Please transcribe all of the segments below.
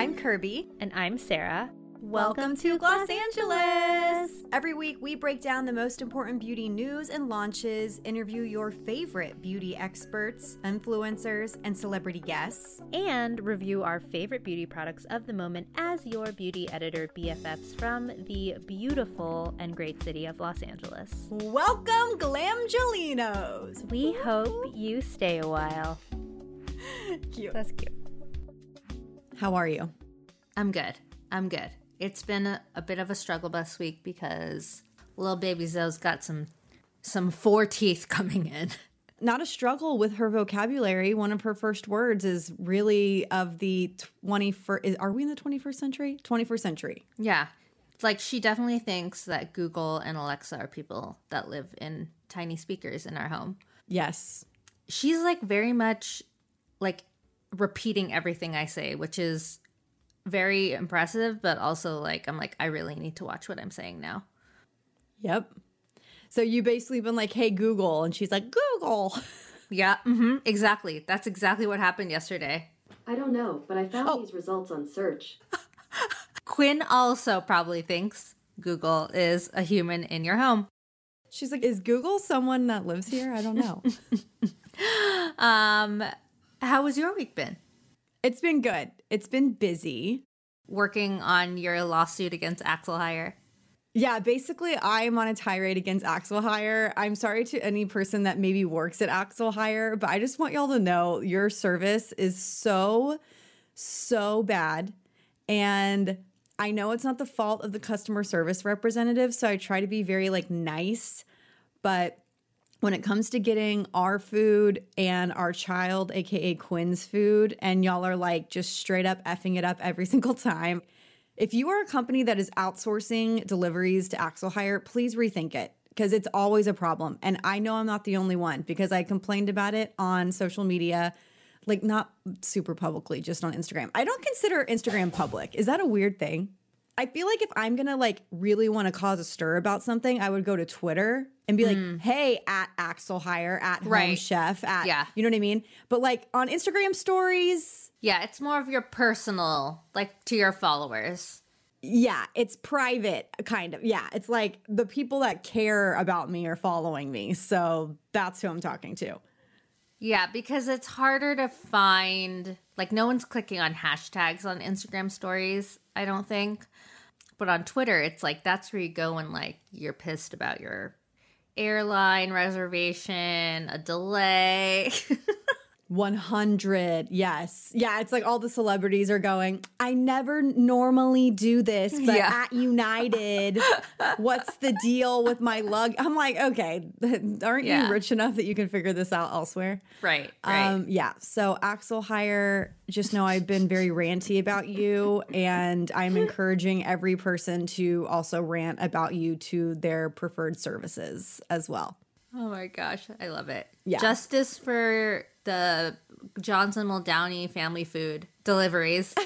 I'm Kirbie. And I'm Sarah. Welcome to Gloss Angeles! Every week, we break down the most important beauty news and launches, interview your favorite beauty experts, influencers, and celebrity guests, And review our favorite beauty products of the moment as your beauty editor BFFs from the beautiful and great city of Gloss Angeles. Welcome, Glamgelinos! We hope you stay a while. Cute. That's cute. How are you? I'm good. I'm good. It's been a, a bit of a struggle this week because little baby Zoe's got some some four teeth coming in. Not a struggle with her vocabulary. One of her first words is really of the 21st. Are we in the 21st century? 21st century. Yeah. Like she definitely thinks that Google and Alexa are people that live in tiny speakers in our home. Yes. She's like very much like repeating everything I say, which is very impressive, but also like I'm like I really need to watch what I'm saying now. Yep. So you basically been like, hey, Google. And she's like, Google. Yeah, hmm exactly. That's exactly what happened yesterday. I don't know, but I found Oh. these results on search. Quinn also probably thinks Google is a human in your home. She's like, is Google someone that lives here? I don't know. Um, how has your week been? it's been good. It's been busy. Working on your lawsuit against AxleHire. Yeah, basically, I'm on a tirade against AxleHire. I'm sorry to any person that maybe works at AxleHire, but I just want y'all to know your service is so, so bad. And I know it's not the fault of the customer service representative, so I try to be very like nice, but when it comes to getting our food and our child, aka Quinn's food, and y'all are like just straight up effing it up every single time. If you are a company that is outsourcing deliveries to AxleHire, please rethink it because it's always a problem. And I know I'm not the only one because I complained about it on social media, like not super publicly, just on Instagram. I don't consider Instagram public. Is that a weird thing? I feel like if I'm gonna like really want to cause a stir about something, I would go to Twitter and be like, hmm. "Hey, at AxleHire, at Home Right. Chef, at Yeah. you know what I mean." But like on Instagram stories, Yeah, it's more of your personal, like to your followers. yeah, it's private, kind of. Yeah, it's like the people that care about me are following me, so that's who I'm talking to. Yeah, because it's harder to find, like, no one's clicking on hashtags on Instagram stories, I don't think. But on Twitter, it's like that's where you go when, like, you're pissed about your airline reservation, a delay. 100 yes yeah it's like all the celebrities are going i never normally do this but Yeah. at united what's the deal with my lug i'm like okay aren't Yeah. you rich enough that you can figure this out elsewhere right, right. um yeah so AxleHire just know i've been very ranty about you and i'm encouraging every person to also rant about you to their preferred services as well Oh my gosh, I love it. Yeah. Justice for the Johnson Muldowney family food deliveries.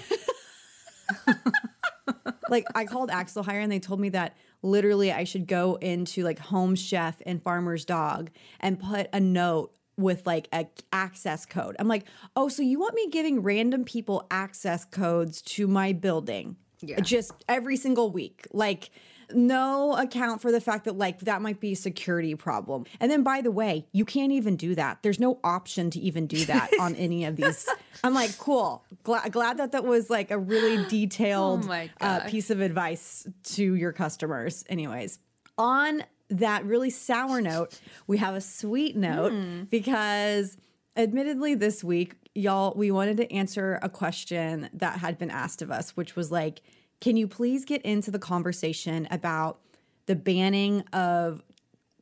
like I called AxleHire and they told me that literally I should go into like Home Chef and Farmer's Dog and put a note with like a access code. I'm like, "Oh, so you want me giving random people access codes to my building?" Yeah. Just every single week. Like no account for the fact that like that might be a security problem. And then by the way, you can't even do that. There's no option to even do that on any of these. I'm like, cool. Glad, glad that that was like a really detailed Oh uh, piece of advice to your customers. Anyways, on that really sour note, we have a sweet note Hmm. because admittedly this week, y'all, we wanted to answer a question that had been asked of us, which was like, can you please get into the conversation about the banning of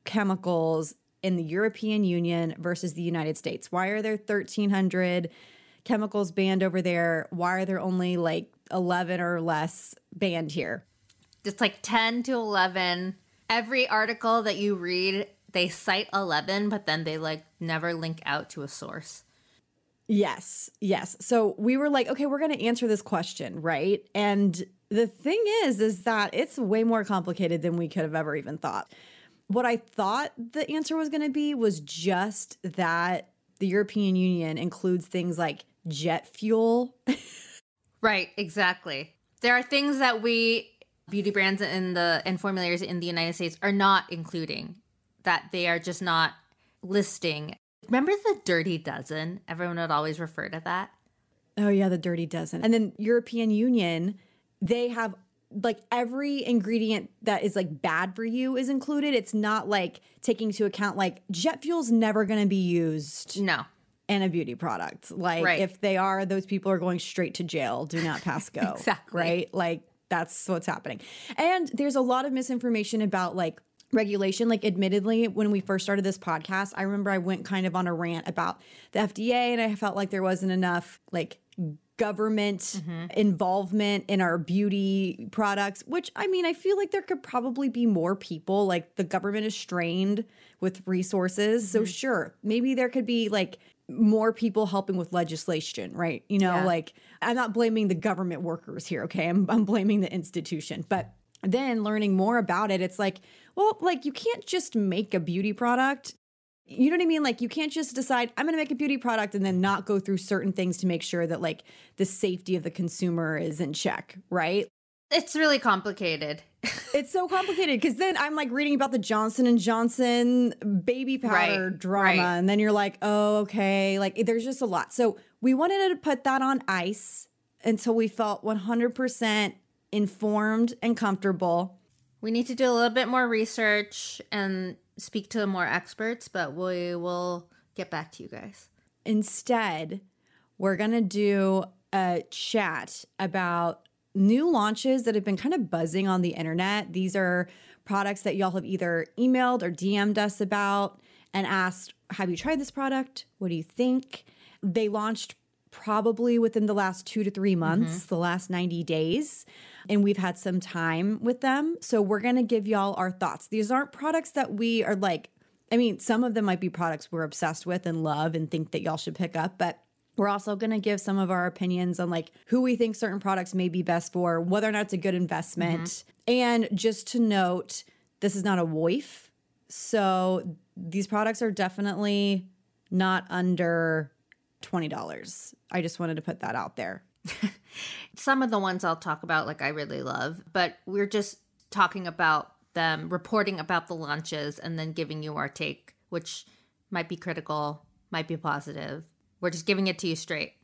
chemicals in the European Union versus the United States? Why are there 1,300 chemicals banned over there. Why are there only like 11 or less banned here? It's like 10 to 11. Every article that you read, they cite 11, but then they like never link out to a source. Yes, yes. So we were like, okay, we're going to answer this question, right? And the thing is, is that it's way more complicated than we could have ever even thought. What I thought the answer was going to be was just that the European Union includes things like jet fuel. Right, exactly. There are things that we beauty brands in the and formulators in the United States are not including that they are just not listing. Remember the dirty dozen? Everyone would always refer to that. Oh yeah, the dirty dozen. And then European Union, they have like every ingredient that is like bad for you is included. It's not like taking into account like jet fuel's never going to be used No. in a beauty product. Like Right. if they are, those people are going straight to jail. Do not pass go. Exactly. Right? Like that's what's happening. And there's a lot of misinformation about like regulation. Like admittedly, when we first started this podcast, I remember I went kind of on a rant about the FDA and I felt like there wasn't enough like government mm-hmm. involvement in our beauty products, which I mean, I feel like there could probably be more people. Like the government is strained with resources. So, mm-hmm. sure, maybe there could be like more people helping with legislation, right? You know, Yeah. like I'm not blaming the government workers here, okay? I'm, I'm blaming the institution. But then learning more about it, it's like, well, like you can't just make a beauty product you know what I mean? Like you can't just decide I'm going to make a beauty product and then not go through certain things to make sure that like the safety of the consumer is in check, right? It's really complicated. It's so complicated because then I'm like reading about the Johnson and Johnson baby powder Right, drama, right. and then you're like, oh, okay, like there's just a lot. So we wanted to put that on ice until we felt 100% informed and comfortable. We need to do a little bit more research and speak to more experts, but we will get back to you guys. Instead, we're going to do a chat about new launches that have been kind of buzzing on the internet. These are products that y'all have either emailed or DM'd us about and asked, Have you tried this product? What do you think? They launched probably within the last two to three months, mm-hmm. the last 90 days. And we've had some time with them. So we're going to give y'all our thoughts. These aren't products that we are like, I mean, some of them might be products we're obsessed with and love and think that y'all should pick up, but we're also going to give some of our opinions on like who we think certain products may be best for, whether or not it's a good investment. Mm-hmm. And just to note, this is not a WOIF. So these products are definitely not under $20. I just wanted to put that out there. Some of the ones I'll talk about, like I really love, but we're just talking about them, reporting about the launches, and then giving you our take, which might be critical, might be positive. We're just giving it to you straight.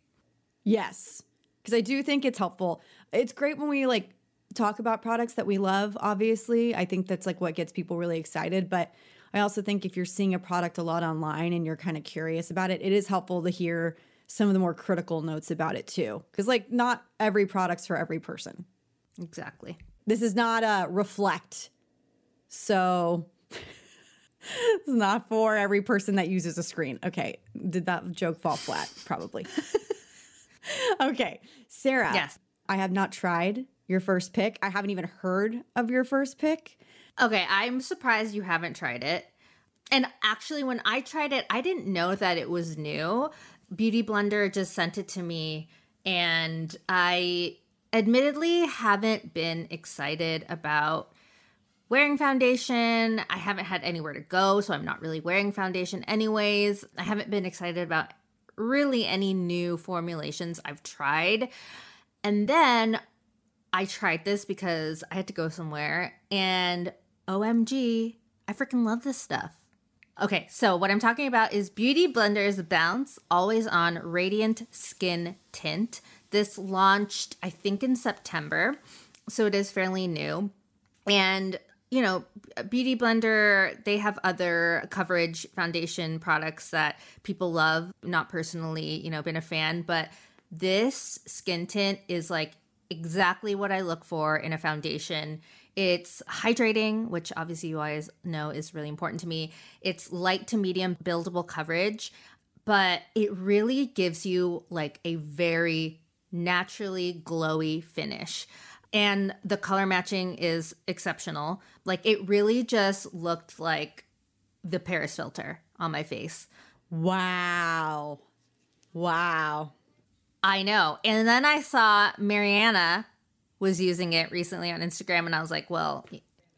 Yes, because I do think it's helpful. It's great when we like talk about products that we love, obviously. I think that's like what gets people really excited. But I also think if you're seeing a product a lot online and you're kind of curious about it, it is helpful to hear some of the more critical notes about it too. Because like not every product's for every person. Exactly. This is not a reflect. So it's not for every person that uses a screen. Okay. Did that joke fall flat? Probably. okay. Sarah. Yes. I have not tried your first pick. I haven't even heard of your first pick. Okay, I'm surprised you haven't tried it. And actually, when I tried it, I didn't know that it was new. Beauty Blender just sent it to me, and I admittedly haven't been excited about wearing foundation. I haven't had anywhere to go, so I'm not really wearing foundation anyways. I haven't been excited about really any new formulations I've tried. And then I tried this because I had to go somewhere and OMG, I freaking love this stuff. Okay, so what I'm talking about is Beauty Blender's Bounce Always On Radiant Skin Tint. This launched, I think, in September, so it is fairly new. And, you know, Beauty Blender, they have other coverage foundation products that people love. Not personally, you know, been a fan, but this skin tint is like exactly what I look for in a foundation. It's hydrating, which obviously you guys know is really important to me. It's light to medium buildable coverage, but it really gives you like a very naturally glowy finish. And the color matching is exceptional. Like it really just looked like the Paris filter on my face. Wow. Wow. I know. And then I saw Mariana was using it recently on Instagram, and I was like, well,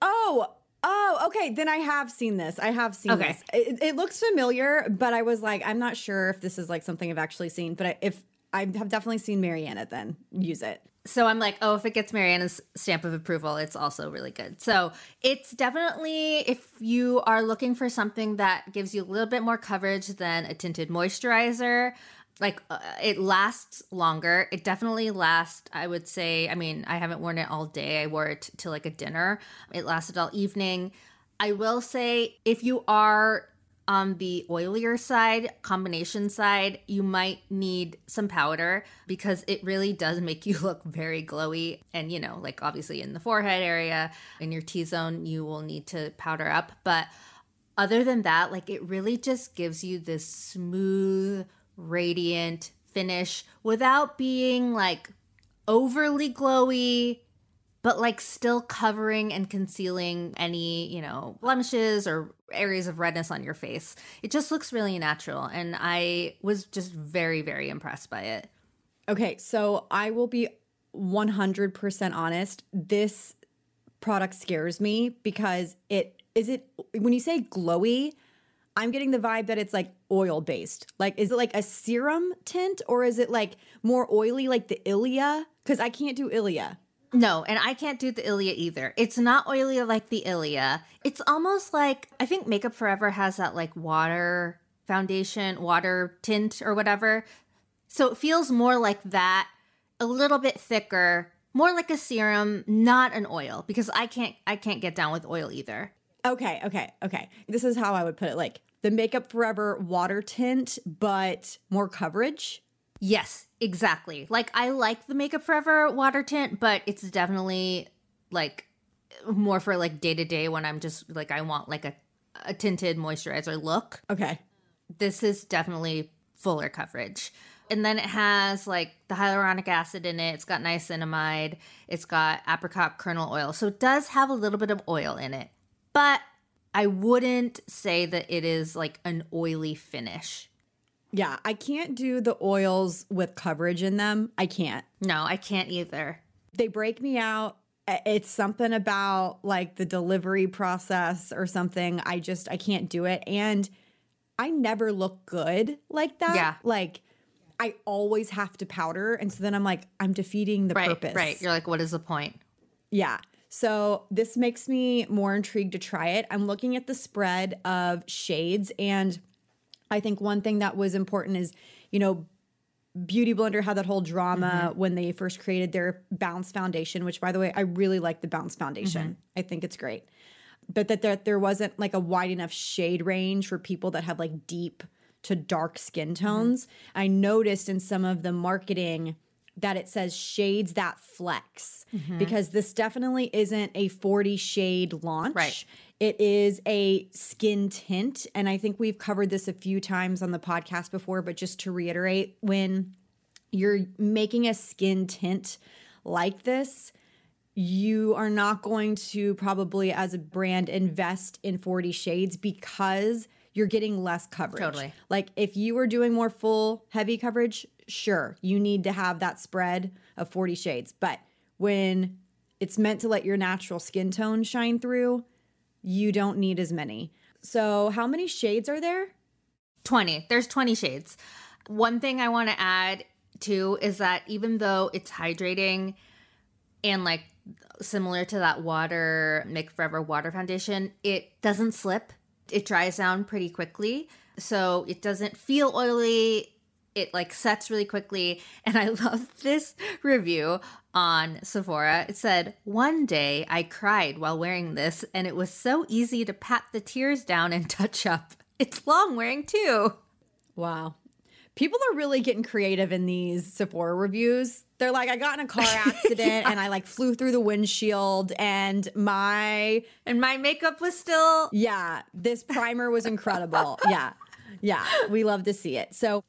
Oh, oh, okay. Then I have seen this. I have seen Okay. this. It, it looks familiar, but I was like, I'm not sure if this is like something I've actually seen. But I, if I have definitely seen Mariana, then use it. so I'm like, oh, if it gets Mariana's stamp of approval, it's also really good. So it's definitely, if you are looking for something that gives you a little bit more coverage than a tinted moisturizer, like uh, it lasts longer. It definitely lasts, I would say. I mean, I haven't worn it all day. I wore it to like a dinner. It lasted all evening. I will say, if you are on the oilier side, combination side, you might need some powder because it really does make you look very glowy. And, you know, like obviously in the forehead area, in your T zone, you will need to powder up. But other than that, like it really just gives you this smooth, radiant finish without being like overly glowy but like still covering and concealing any, you know, blemishes or areas of redness on your face. It just looks really natural. And I was just very, very impressed by it. Okay, so I will be 100% honest. This product scares me because it is it when you say glowy, I'm getting the vibe that it's like oil based. Like is it like a serum tint or is it like more oily like the Ilia? Cuz I can't do Ilia. No, and I can't do the Ilia either. It's not oily like the Ilia. It's almost like I think Makeup Forever has that like water foundation, water tint or whatever. So it feels more like that, a little bit thicker, more like a serum, not an oil because I can't I can't get down with oil either. Okay, okay, okay. This is how I would put it like the Makeup Forever water tint but more coverage. Yes, exactly. Like I like the Makeup Forever water tint, but it's definitely like more for like day to day when I'm just like I want like a a tinted moisturizer look. Okay. This is definitely fuller coverage. And then it has like the hyaluronic acid in it. It's got niacinamide. It's got apricot kernel oil. So it does have a little bit of oil in it. But I wouldn't say that it is like an oily finish. Yeah, I can't do the oils with coverage in them. I can't. No, I can't either. they break me out. It's something about like the delivery process or something. I just I can't do it and I never look good like that. Yeah. Like I always have to powder and so then I'm like I'm defeating the Right, purpose. right. You're like, what is the point? Yeah. So this makes me more intrigued to try it. I'm looking at the spread of shades and I think one thing that was important is, you know, Beauty Blender had that whole drama mm-hmm. when they first created their Bounce Foundation, which by the way, I really like the Bounce Foundation. Mm-hmm. I think it's great. But that there, there wasn't like a wide enough shade range for people that have like deep to dark skin mm-hmm. tones. I noticed in some of the marketing that it says shades that flex mm-hmm. because this definitely isn't a 40 shade launch. Right. It is a skin tint. And I think we've covered this a few times on the podcast before, but just to reiterate, when you're making a skin tint like this, you are not going to probably, as a brand, invest in 40 shades because you're getting less coverage. Totally. Like if you were doing more full, heavy coverage, sure, you need to have that spread of 40 shades. But when it's meant to let your natural skin tone shine through, you don't need as many. So, how many shades are there? 20. There's 20 shades. One thing I want to add too is that even though it's hydrating and like similar to that water Make Forever water foundation, it doesn't slip. It dries down pretty quickly. So it doesn't feel oily. It like sets really quickly. And I love this review on Sephora. It said, One day I cried while wearing this, and it was so easy to pat the tears down and touch up. It's long wearing too. Wow. People are really getting creative in these Sephora reviews. They're like, I got in a car accident and I like flew through the windshield and my And my makeup was still yeah, this primer was incredible. yeah. Yeah, we love to see it. So,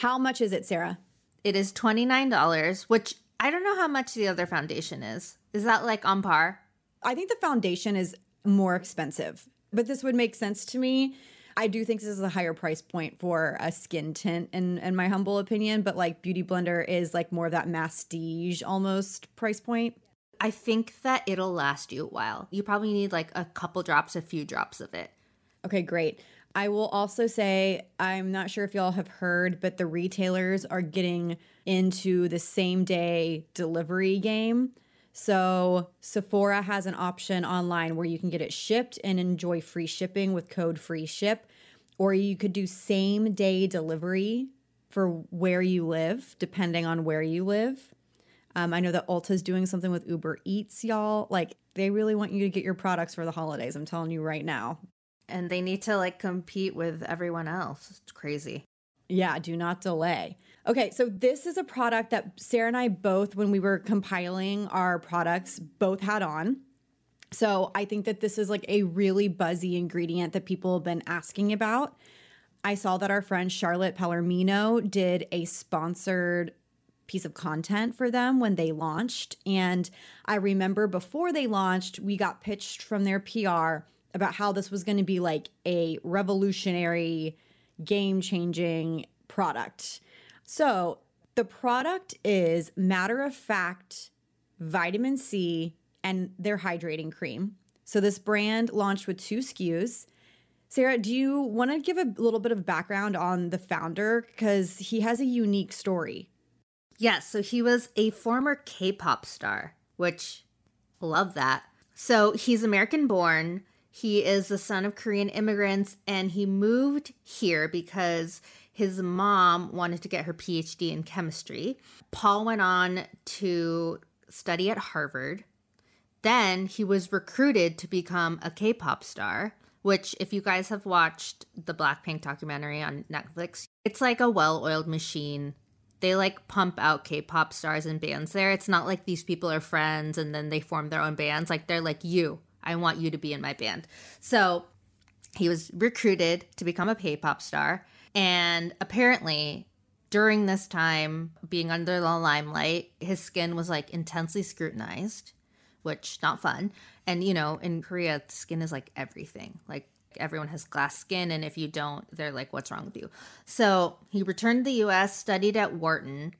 how much is it, Sarah? It is $29, which I don't know how much the other foundation is. Is that like on par? I think the foundation is more expensive, but this would make sense to me. I do think this is a higher price point for a skin tint, in in my humble opinion. But like Beauty Blender is like more of that masstige almost price point. I think that it'll last you a while. You probably need like a couple drops, a few drops of it. Okay, great. I will also say, I'm not sure if y'all have heard, but the retailers are getting into the same day delivery game. So Sephora has an option online where you can get it shipped and enjoy free shipping with code free ship, or you could do same day delivery for where you live, depending on where you live. Um, I know that Ulta's doing something with Uber Eats, y'all. Like, they really want you to get your products for the holidays. I'm telling you right now. And they need to like compete with everyone else. It's crazy. Yeah, do not delay. Okay, so this is a product that Sarah and I both, when we were compiling our products, both had on. So I think that this is like a really buzzy ingredient that people have been asking about. I saw that our friend Charlotte Palermino did a sponsored piece of content for them when they launched. And I remember before they launched, we got pitched from their PR about how this was going to be like a revolutionary, game changing product. So the product is matter of fact vitamin C and their hydrating cream. So this brand launched with two SKUs. Sarah, do you want to give a little bit of background on the founder? Because he has a unique story. Yes, so he was a former K pop star, which love that. So he's American born. He is the son of Korean immigrants and he moved here because his mom wanted to get her PhD in chemistry. Paul went on to study at Harvard. Then he was recruited to become a K pop star, which, if you guys have watched the Blackpink documentary on Netflix, it's like a well oiled machine. They like pump out K pop stars and bands there. It's not like these people are friends and then they form their own bands. Like they're like, you, I want you to be in my band. So he was recruited to become a K pop star. And apparently, during this time, being under the limelight, his skin was like intensely scrutinized, which not fun. And you know, in Korea, skin is like everything. Like everyone has glass skin, and if you don't, they're like, "What's wrong with you?" So he returned to the U.S., studied at Wharton,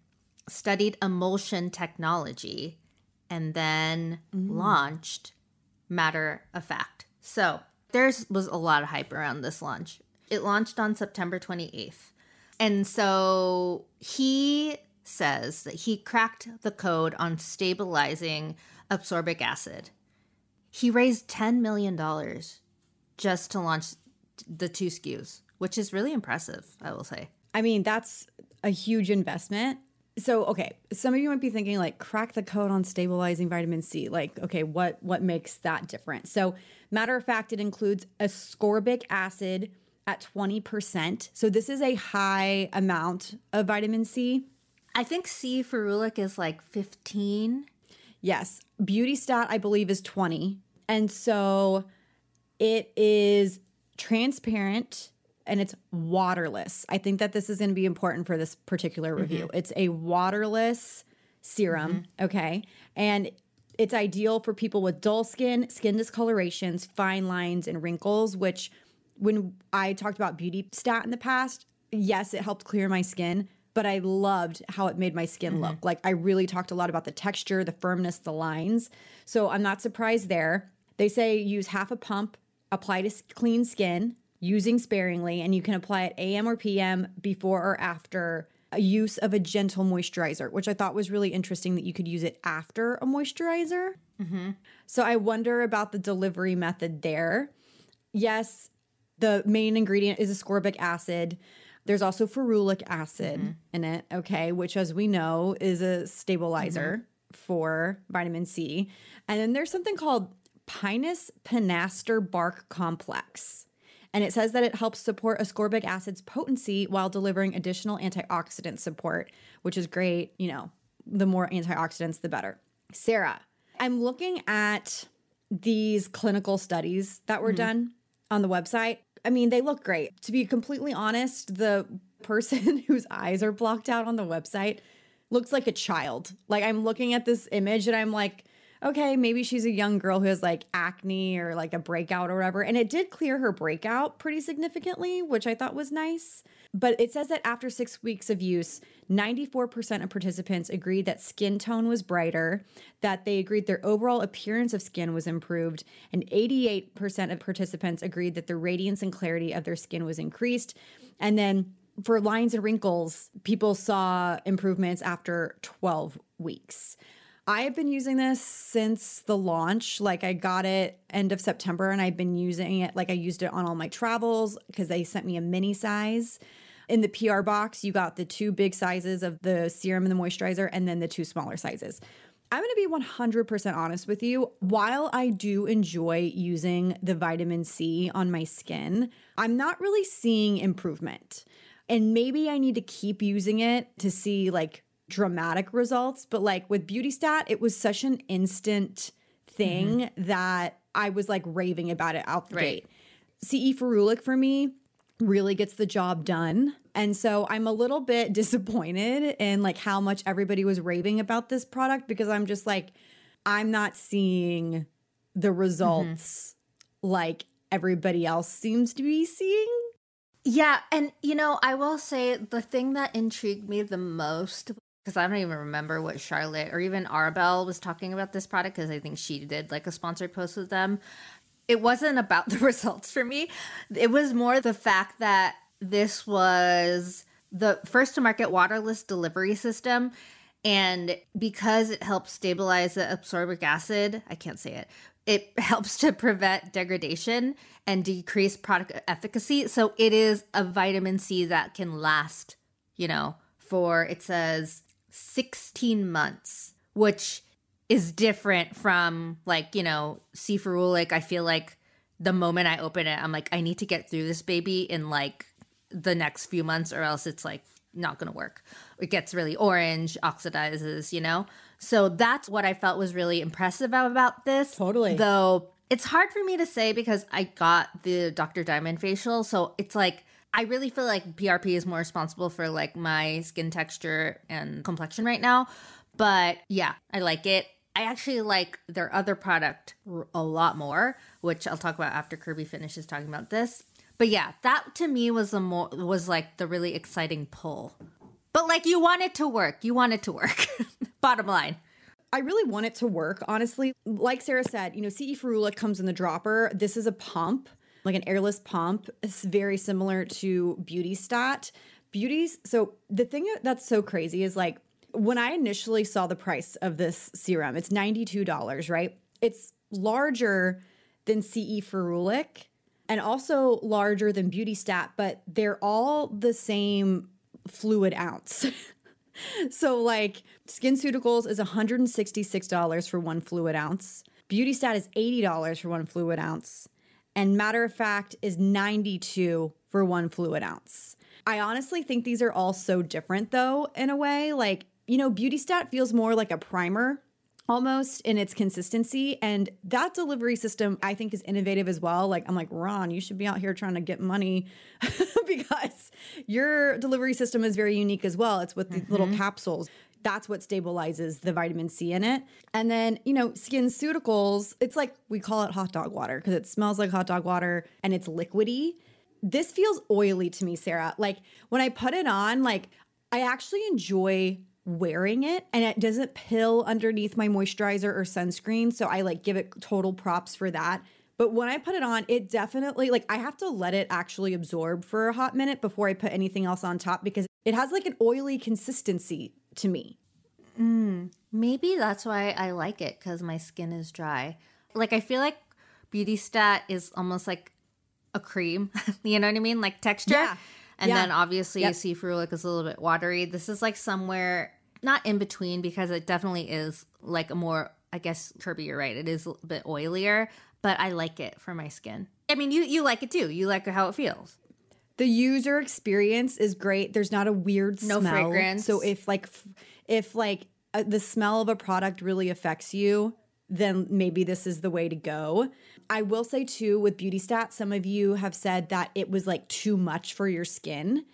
studied emulsion technology, and then mm. launched Matter of Fact. So there was a lot of hype around this launch. It launched on September 28th. And so he says that he cracked the code on stabilizing absorbic acid. He raised $10 million just to launch the two SKUs, which is really impressive, I will say. I mean, that's a huge investment. So, okay, some of you might be thinking like crack the code on stabilizing vitamin C. Like, okay, what what makes that different? So, matter of fact, it includes ascorbic acid at 20%. So, this is a high amount of vitamin C. I think C ferulic is like 15. Yes, Beauty Stat I believe is 20. And so it is transparent and it's waterless. I think that this is going to be important for this particular mm-hmm. review. It's a waterless serum, mm-hmm. okay? And it's ideal for people with dull skin, skin discolorations, fine lines, and wrinkles, which when I talked about Beauty Stat in the past, yes, it helped clear my skin, but I loved how it made my skin look. Mm-hmm. Like I really talked a lot about the texture, the firmness, the lines. So I'm not surprised there. They say use half a pump, apply to clean skin, using sparingly, and you can apply it AM or PM before or after a use of a gentle moisturizer, which I thought was really interesting that you could use it after a moisturizer. Mm-hmm. So I wonder about the delivery method there. Yes, the main ingredient is ascorbic acid. There's also ferulic acid mm-hmm. in it, okay, which, as we know, is a stabilizer mm-hmm. for vitamin C. And then there's something called Pinus pinaster bark complex. And it says that it helps support ascorbic acid's potency while delivering additional antioxidant support, which is great. You know, the more antioxidants, the better. Sarah, I'm looking at these clinical studies that were mm-hmm. done on the website. I mean, they look great. To be completely honest, the person whose eyes are blocked out on the website looks like a child. Like I'm looking at this image and I'm like, okay, maybe she's a young girl who has like acne or like a breakout or whatever. And it did clear her breakout pretty significantly, which I thought was nice. But it says that after six weeks of use, 94% of participants agreed that skin tone was brighter, that they agreed their overall appearance of skin was improved, and 88% of participants agreed that the radiance and clarity of their skin was increased. And then for lines and wrinkles, people saw improvements after 12 weeks. I have been using this since the launch. Like I got it end of September and I've been using it like I used it on all my travels because they sent me a mini size. In the PR box, you got the two big sizes of the serum and the moisturizer and then the two smaller sizes. I'm going to be 100% honest with you. While I do enjoy using the vitamin C on my skin, I'm not really seeing improvement. And maybe I need to keep using it to see like dramatic results. But like with Beauty Stat, it was such an instant thing mm-hmm. that I was like raving about it out the right. gate. CE Ferulic for me really gets the job done. And so I'm a little bit disappointed in like how much everybody was raving about this product because I'm just like, I'm not seeing the results mm-hmm. like everybody else seems to be seeing. Yeah. And, you know, I will say the thing that intrigued me the most because I don't even remember what Charlotte or even Arabelle was talking about this product because I think she did like a sponsored post with them. It wasn't about the results for me. It was more the fact that this was the first to market waterless delivery system. And because it helps stabilize the ascorbic acid, I can't say it, it helps to prevent degradation and decrease product efficacy. So it is a vitamin C that can last, you know, for it says 16 months, which is different from like, you know, C ferulic. I feel like the moment I open it, I'm like, I need to get through this baby in like the next few months or else it's like not going to work. It gets really orange, oxidizes, you know? So that's what I felt was really impressive about this. Totally. Though it's hard for me to say because I got the Dr. Diamond facial. So it's like, I really feel like PRP is more responsible for like my skin texture and complexion right now. But yeah, I like it. I actually like their other product a lot more, which I'll talk about after Kirbie finishes talking about this. But yeah, that to me was the more was like the really exciting pull. But like you want it to work. You want it to work. Bottom line. I really want it to work, honestly. Like Sarah said, you know, CE Ferulic comes in the dropper. This is a pump like an airless pump. It's very similar to Beauty Stat. Beauties. So the thing that's so crazy is like when I initially saw the price of this serum, it's $92, right? It's larger than CE Ferulic and also larger than Beauty Stat, but they're all the same fluid ounce. so like SkinCeuticals is $166 for one fluid ounce. Beauty Stat is $80 for one fluid ounce and matter of fact is 92 for one fluid ounce. I honestly think these are all so different though, in a way. Like, you know, Beauty Stat feels more like a primer almost in its consistency. And that delivery system, I think, is innovative as well. Like, I'm like, Ron, you should be out here trying to get money because your delivery system is very unique as well. It's with the mm-hmm. little capsules. That's what stabilizes the vitamin C in it. And then, you know, SkinCeuticals, it's like we call it hot dog water because it smells like hot dog water and it's liquidy. This feels oily to me, Sarah. Like when I put it on, like I actually enjoy wearing it and it doesn't pill underneath my moisturizer or sunscreen. So I like give it total props for that. But when I put it on, it definitely like I have to let it actually absorb for a hot minute before I put anything else on top because it has like an oily consistency to me. Mm, maybe that's why I like it because my skin is dry. Like, I feel like Beauty Stat is almost like a cream. you know what I mean? Like texture. Yeah. And yeah. then obviously yep. C Ferulic is a little bit watery. This is like somewhere not in between because it definitely is like a more I guess Kirbie, you're right. It is a bit oilier, but I like it for my skin. I mean, you you like it too. You like how it feels. The user experience is great. There's not a weird no smell. fragrance. So if like if like uh, the smell of a product really affects you, then maybe this is the way to go. I will say too with Beauty Stat, some of you have said that it was like too much for your skin.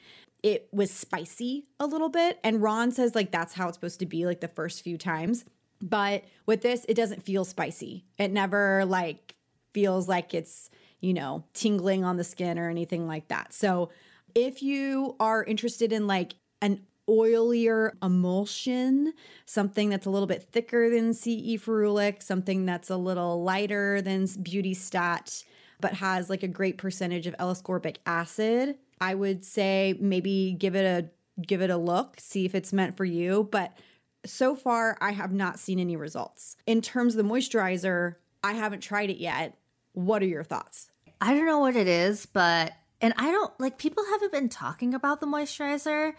It was spicy a little bit. And Ron says like that's how it's supposed to be like the first few times. But with this, it doesn't feel spicy. It never like feels like it's, you know, tingling on the skin or anything like that. So if you are interested in like an oilier emulsion, something that's a little bit thicker than CE Ferulic, something that's a little lighter than Beauty Stat, but has like a great percentage of L-ascorbic acid. I would say maybe give it a give it a look, see if it's meant for you. But so far, I have not seen any results. In terms of the moisturizer, I haven't tried it yet. What are your thoughts? I don't know what it is, but and I don't like people haven't been talking about the moisturizer.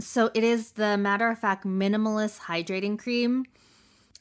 So it is the matter of fact minimalist hydrating cream.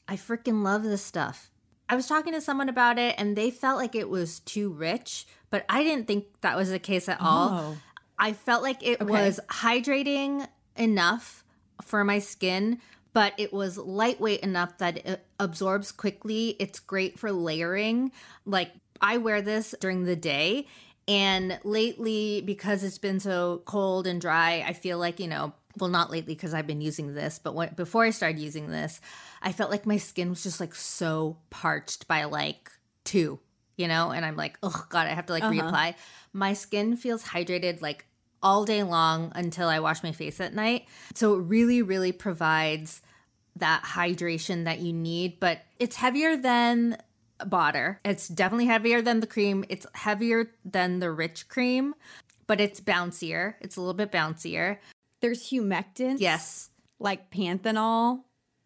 I freaking love this stuff. I was talking to someone about it and they felt like it was too rich, but I didn't think that was the case at all. Oh. I felt like it Okay. was hydrating enough for my skin, but it was lightweight enough that it absorbs quickly. It's great for layering. Like I wear this during the day. And lately, because it's been so cold and dry, I feel like, you know, well, not lately because I've been using this, but when, before I started using this, I felt like my skin was just like so parched by like two, you know? And I'm like, oh God, I have to like uh-huh. reapply. My skin feels hydrated like all day long until I wash my face at night. So it really, really provides that hydration that you need, but it's heavier than Botter. It's definitely heavier than the cream. It's heavier than the rich cream, but it's bouncier. It's a little bit bouncier. There's humectants. Yes. Like panthenol.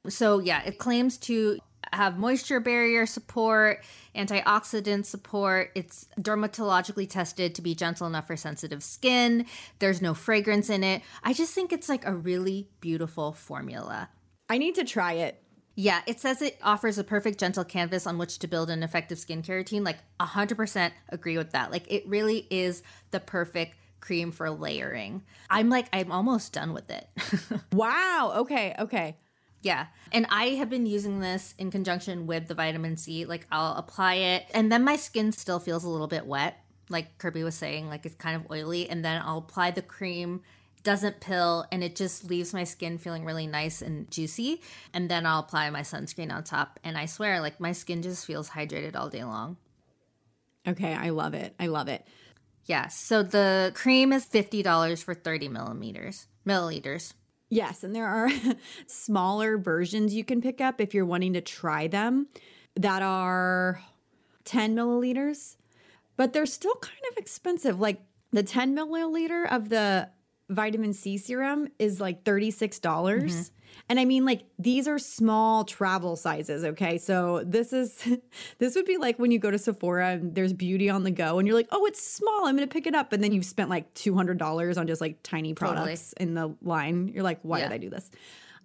So yeah, it claims to have moisture barrier support, antioxidant support. It's dermatologically tested to be gentle enough for sensitive skin. There's no fragrance in it. I just think it's like a really beautiful formula. I need to try it. Yeah, it says it offers a perfect gentle canvas on which to build an effective skincare routine. Like 100% agree with that. Like it really is the perfect cream for layering. I'm like I'm almost done with it. Wow. Okay. Okay. Yeah. And I have been using this in conjunction with the vitamin C. Like I'll apply it and then my skin still feels a little bit wet. Like Kirbie was saying, like it's kind of oily. And then I'll apply the cream, doesn't pill, and it just leaves my skin feeling really nice and juicy. And then I'll apply my sunscreen on top. And I swear, like my skin just feels hydrated all day long. Okay. I love it. I love it. Yeah. So the cream is $50 for 30 millimeters, milliliters. Yes, and there are smaller versions you can pick up if you're wanting to try them that are 10 milliliters, but they're still kind of expensive. Like the 10 milliliter of the vitamin C serum is like 36. dollars Mm-hmm. And I mean like these are small travel sizes, okay? So this is this would be like when you go to Sephora and there's beauty on the go and you're like, "Oh, it's small. I'm going to pick it up." And then you've spent like $200 on just like tiny Totally. products in the line. You're like, "Why Yeah. did I do this?"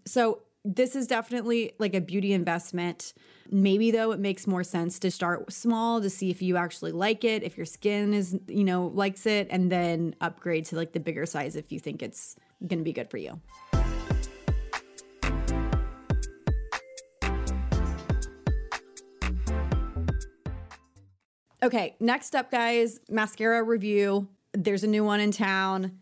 So this is definitely like a beauty investment. Maybe though it makes more sense to start small to see if you actually like it, if your skin is, you know, likes it and then upgrade to like the bigger size if you think it's going to be good for you. Okay, next up guys, mascara review. There's a new one in town.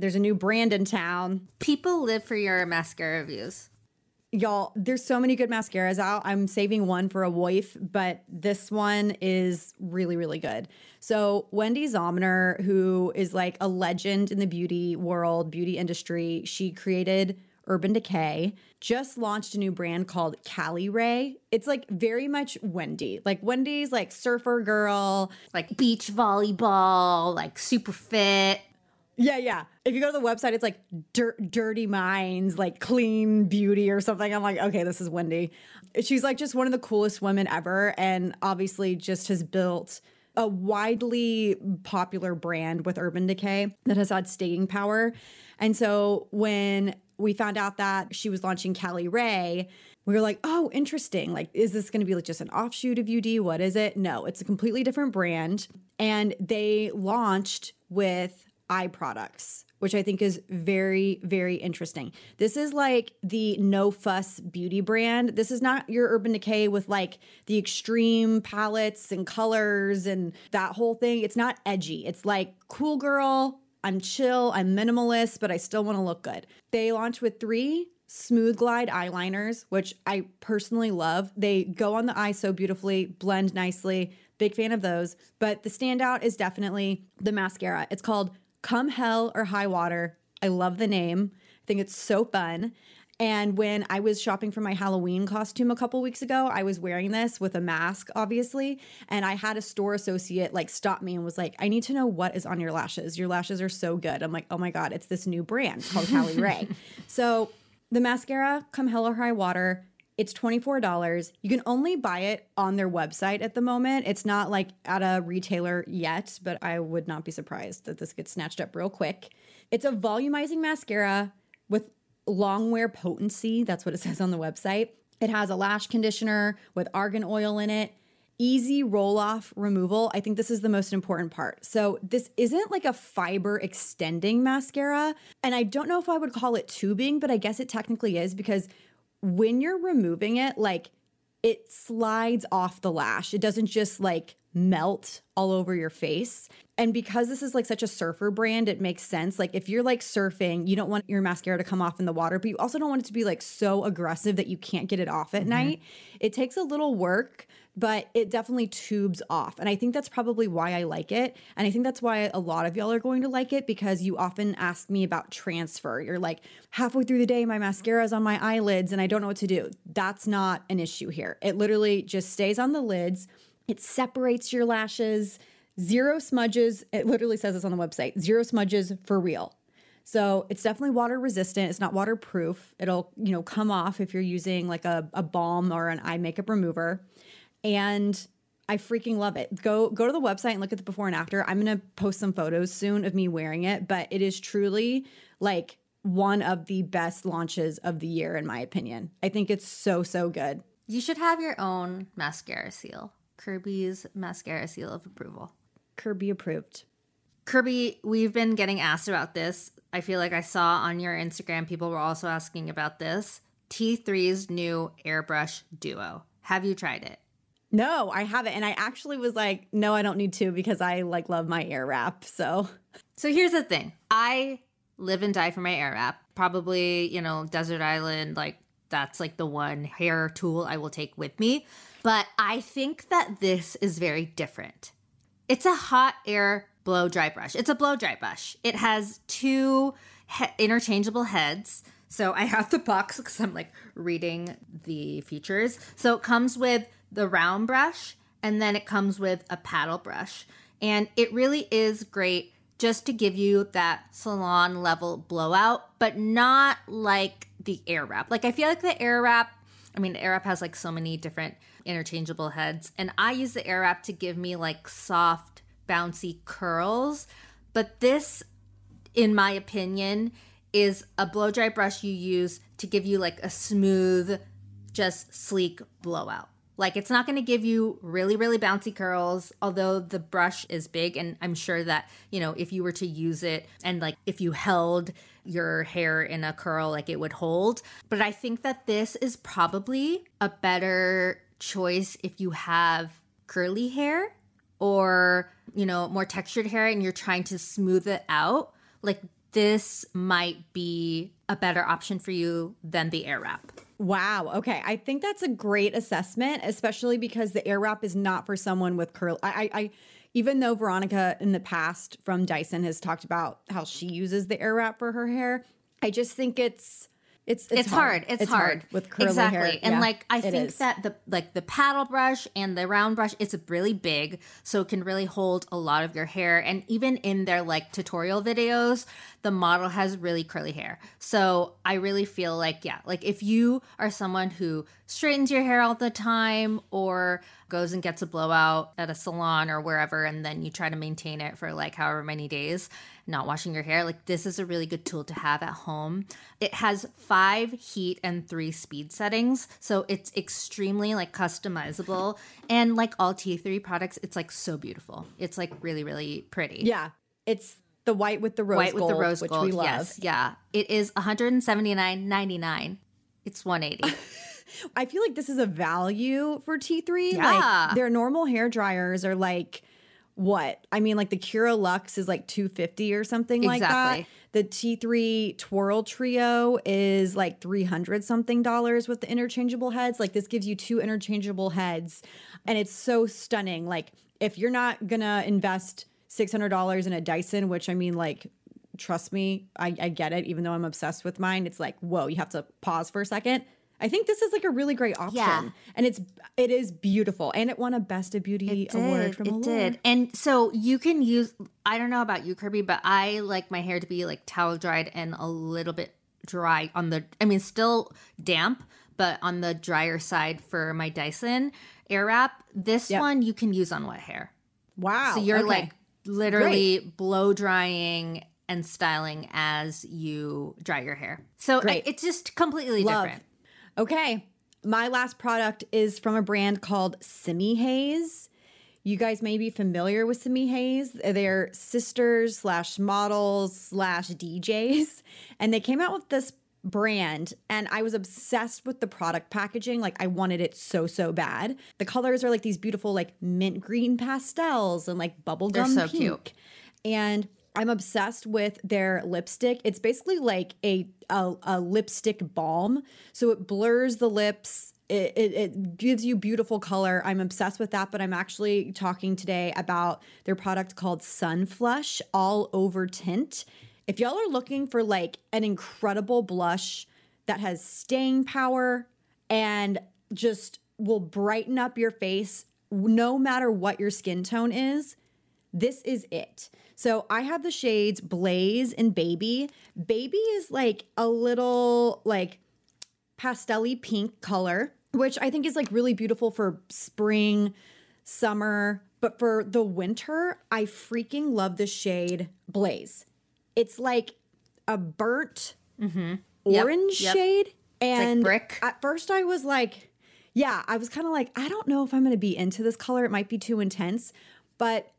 There's a new brand in town. People live for your mascara reviews. Y'all, there's so many good mascaras out. I'm saving one for a wife, but this one is really, really good. So, Wende Zomnir, who is like a legend in the beauty world, beauty industry, she created Urban Decay, just launched a new brand called Cali Ray. It's like very much Wende. Like Wende's like surfer girl, Like beach volleyball, like super fit. Yeah, yeah. If you go to the website, it's like dirt, dirty minds, like clean beauty or something. I'm like, okay, this is Wende. She's like just one of the coolest women ever, and obviously just has built a widely popular brand with Urban Decay that has had staying power. And so when we found out that she was launching Cali Ray, we were like, oh, interesting. Like, is this going to be like just an offshoot of UD? What is it? No, it's a completely different brand. And they launched with eye products. which I think is very, very interesting. This is like the no fuss beauty brand. This is not your Urban Decay with like the extreme palettes and colors and that whole thing. It's not edgy. It's like cool girl. I'm chill. I'm minimalist, but I still want to look good. They launched with three smooth glide eyeliners, which I personally love. They go on the eye so beautifully, blend nicely. Big fan of those. But the standout is definitely the mascara. It's called Come Hell or High Water. I love the name. I think it's so fun. And when I was shopping for my Halloween costume a couple weeks ago, I was wearing this with a mask, obviously. And I had a store associate like stop me and was like, I need to know what is on your lashes. Your lashes are so good. I'm like, oh my God, it's this new brand called Callie Ray. So the mascara, Come Hell or High Water, it's $24. You can only buy it on their website at the moment. It's not like at a retailer yet, but I would not be surprised that this gets snatched up real quick. It's a volumizing mascara with long wear potency. That's what it says on the website. It has a lash conditioner with argan oil in it. Easy roll off removal. I think this is the most important part. So, this isn't like a fiber extending mascara. And I don't know if I would call it tubing, but I guess it technically is because when you're removing it, like it slides off the lash. It doesn't just like melt all over your face. And because this is like such a surfer brand, it makes sense. Like if you're like surfing, you don't want your mascara to come off in the water, but you also don't want it to be like so aggressive that you can't get it off at mm-hmm. night. It takes a little work, but it definitely tubes off. And I think that's probably why I like it. And I think that's why a lot of y'all are going to like it because you often ask me about transfer. You're like, halfway through the day, my mascara is on my eyelids and I don't know what to do. That's not an issue here. It literally just stays on the lids, it separates your lashes, zero smudges. It literally says this on the website zero smudges for real. So it's definitely water resistant. It's not waterproof. It'll, you know, come off if you're using like a, a balm or an eye makeup remover and I freaking love it. Go go to the website and look at the before and after. I'm going to post some photos soon of me wearing it, but it is truly like one of the best launches of the year in my opinion. I think it's so so good. You should have your own mascara seal. Kirbie's mascara seal of approval. Kirbie approved. Kirbie, we've been getting asked about this. I feel like I saw on your Instagram people were also asking about this. T3's new airbrush duo. Have you tried it? No, I haven't. And I actually was like, no, I don't need to because I like love my Airwrap. So So here's the thing. I live and die for my Airwrap. Probably, you know, desert island, like that's like the one hair tool I will take with me. But I think that this is very different. It's a hot air blow dry brush. It's a blow dry brush. It has two he- interchangeable heads. So I have the box because I'm like reading the features. So it comes with the round brush and then it comes with a paddle brush. And it really is great just to give you that salon level blowout, but not like the Airwrap. Like I feel like the Airwrap, I mean, Airwrap has like so many different interchangeable heads, and I use the Airwrap to give me like soft, bouncy curls. But this, in my opinion, is a blow dry brush you use to give you like a smooth, just sleek blowout. Like it's not going to give you really, really bouncy curls, although the brush is big. And I'm sure that, you know, if you were to use it and like if you held your hair in a curl, like it would hold. But I think that this is probably a better choice if you have curly hair or, you know, more textured hair and you're trying to smooth it out. Like this might be a better option for you than the Airwrap. Wow. Okay. I think that's a great assessment, especially because the Airwrap is not for someone with curl. I, I, I even though Veronica in the past from Dyson has talked about how she uses the Airwrap for her hair, I just think it's it's it's, it's hard. It's, hard. with curly exactly. hair. And Yeah, like I think is. that the like the paddle brush and the round brush, it's really big, so it can really hold a lot of your hair. And even in their like tutorial videos, the model has really curly hair. So I really feel like yeah, like if you are someone who straightens your hair all the time or goes and gets a blowout at a salon or wherever and then you try to maintain it for like however many days not washing your hair like this is a really good tool to have at home it has five heat and three speed settings so it's extremely like customizable and like all t3 products it's like so beautiful it's like really really pretty Yeah. It's the white with the rose white gold, with the rose which gold. we love. Yes, yeah. It is 179.99. It's 180. I feel like this is a value for T3. Yeah. Like their normal hair dryers are like what? I mean, like the Cura Luxe is like 250 or something like that. The T3 Twirl Trio is like 300 something dollars with the interchangeable heads. Like this gives you two interchangeable heads and it's so stunning. Like if you're not going to invest $600 in a Dyson, which I mean like trust me, I, I get it. Even though I'm obsessed with mine, it's like, whoa, you have to pause for a second. I think this is like a really great option, Yeah. and it's it is beautiful, and it won a Best of Beauty It award did. from It Allure. did. And so you can use, I don't know about you, Kirbie, but I like my hair to be like towel dried and a little bit dry on the, I mean, still damp, but on the drier side for my Dyson Airwrap. This Yep. one you can use on wet hair. Wow, So you're okay. like literally blow drying and styling as you dry your hair. So Great. it's just completely Love. different. Okay. My last product is from a brand called Simi Haze. You guys may be familiar with Simi Haze. They're sisters slash models slash DJs. And they came out with this brand and I was obsessed with the product packaging. Like I wanted it so, so bad. The colors are like these beautiful like mint green pastels and like bubblegum so pink. cute. And I'm obsessed with their lipstick. It's basically like a a, a lipstick balm, so it blurs the lips. It, it, it gives you beautiful color. I'm obsessed with that, but I'm actually talking today about their product called Sun Flush All Over Tint. If y'all are looking for like an incredible blush that has staying power and just will brighten up your face no matter what your skin tone is, this is it. So I have the shades Blaze and Baby. Baby is like a little like pastelly pink color, which I think is like really beautiful for spring, summer, but for the winter, I freaking love the shade Blaze. It's like a burnt mm-hmm. orange yep. shade and brick. At first I was like yeah, I was kind of like I don't know if I'm going to be into this color. It might be too intense, but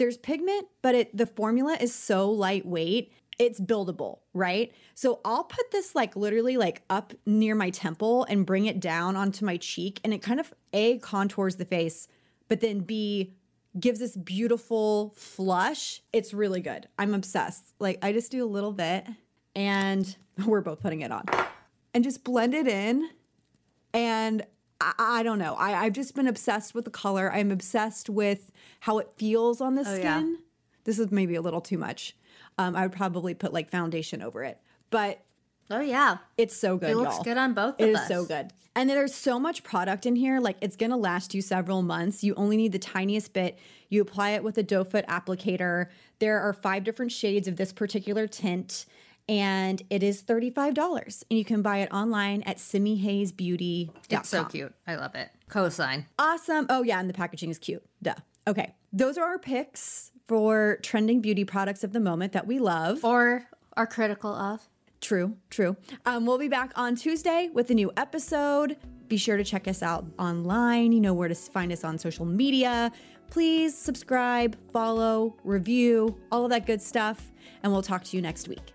there's pigment, but it the formula is so lightweight. It's buildable, right? So I'll put this like literally like up near my temple and bring it down onto my cheek and it kind of A contours the face, but then B gives this beautiful flush. It's really good. I'm obsessed. Like I just do a little bit and we're both putting it on. And just blend it in and I, I don't know. I, I've just been obsessed with the color. I'm obsessed with how it feels on the Oh, skin. yeah. This is maybe a little too much. Um, I would probably put like foundation over it, but Oh, yeah. it's so good. It looks y'all. good on both It is us. so good. And there's so much product in here. Like it's gonna last you several months. You only need the tiniest bit. You apply it with a doe foot applicator. There are five different shades of this particular tint, and it is $35. And you can buy it online at simihazebeauty.com. It's so cute. I love it. Cosign. Awesome. Oh, yeah. And the packaging is cute. Duh. Okay. Those are our picks for trending beauty products of the moment that we love. Or are critical of. True, true. Um, we'll be back on Tuesday with a new episode. Be sure to check us out online. You know where to find us on social media. Please subscribe, follow, review, all of that good stuff. And we'll talk to you next week.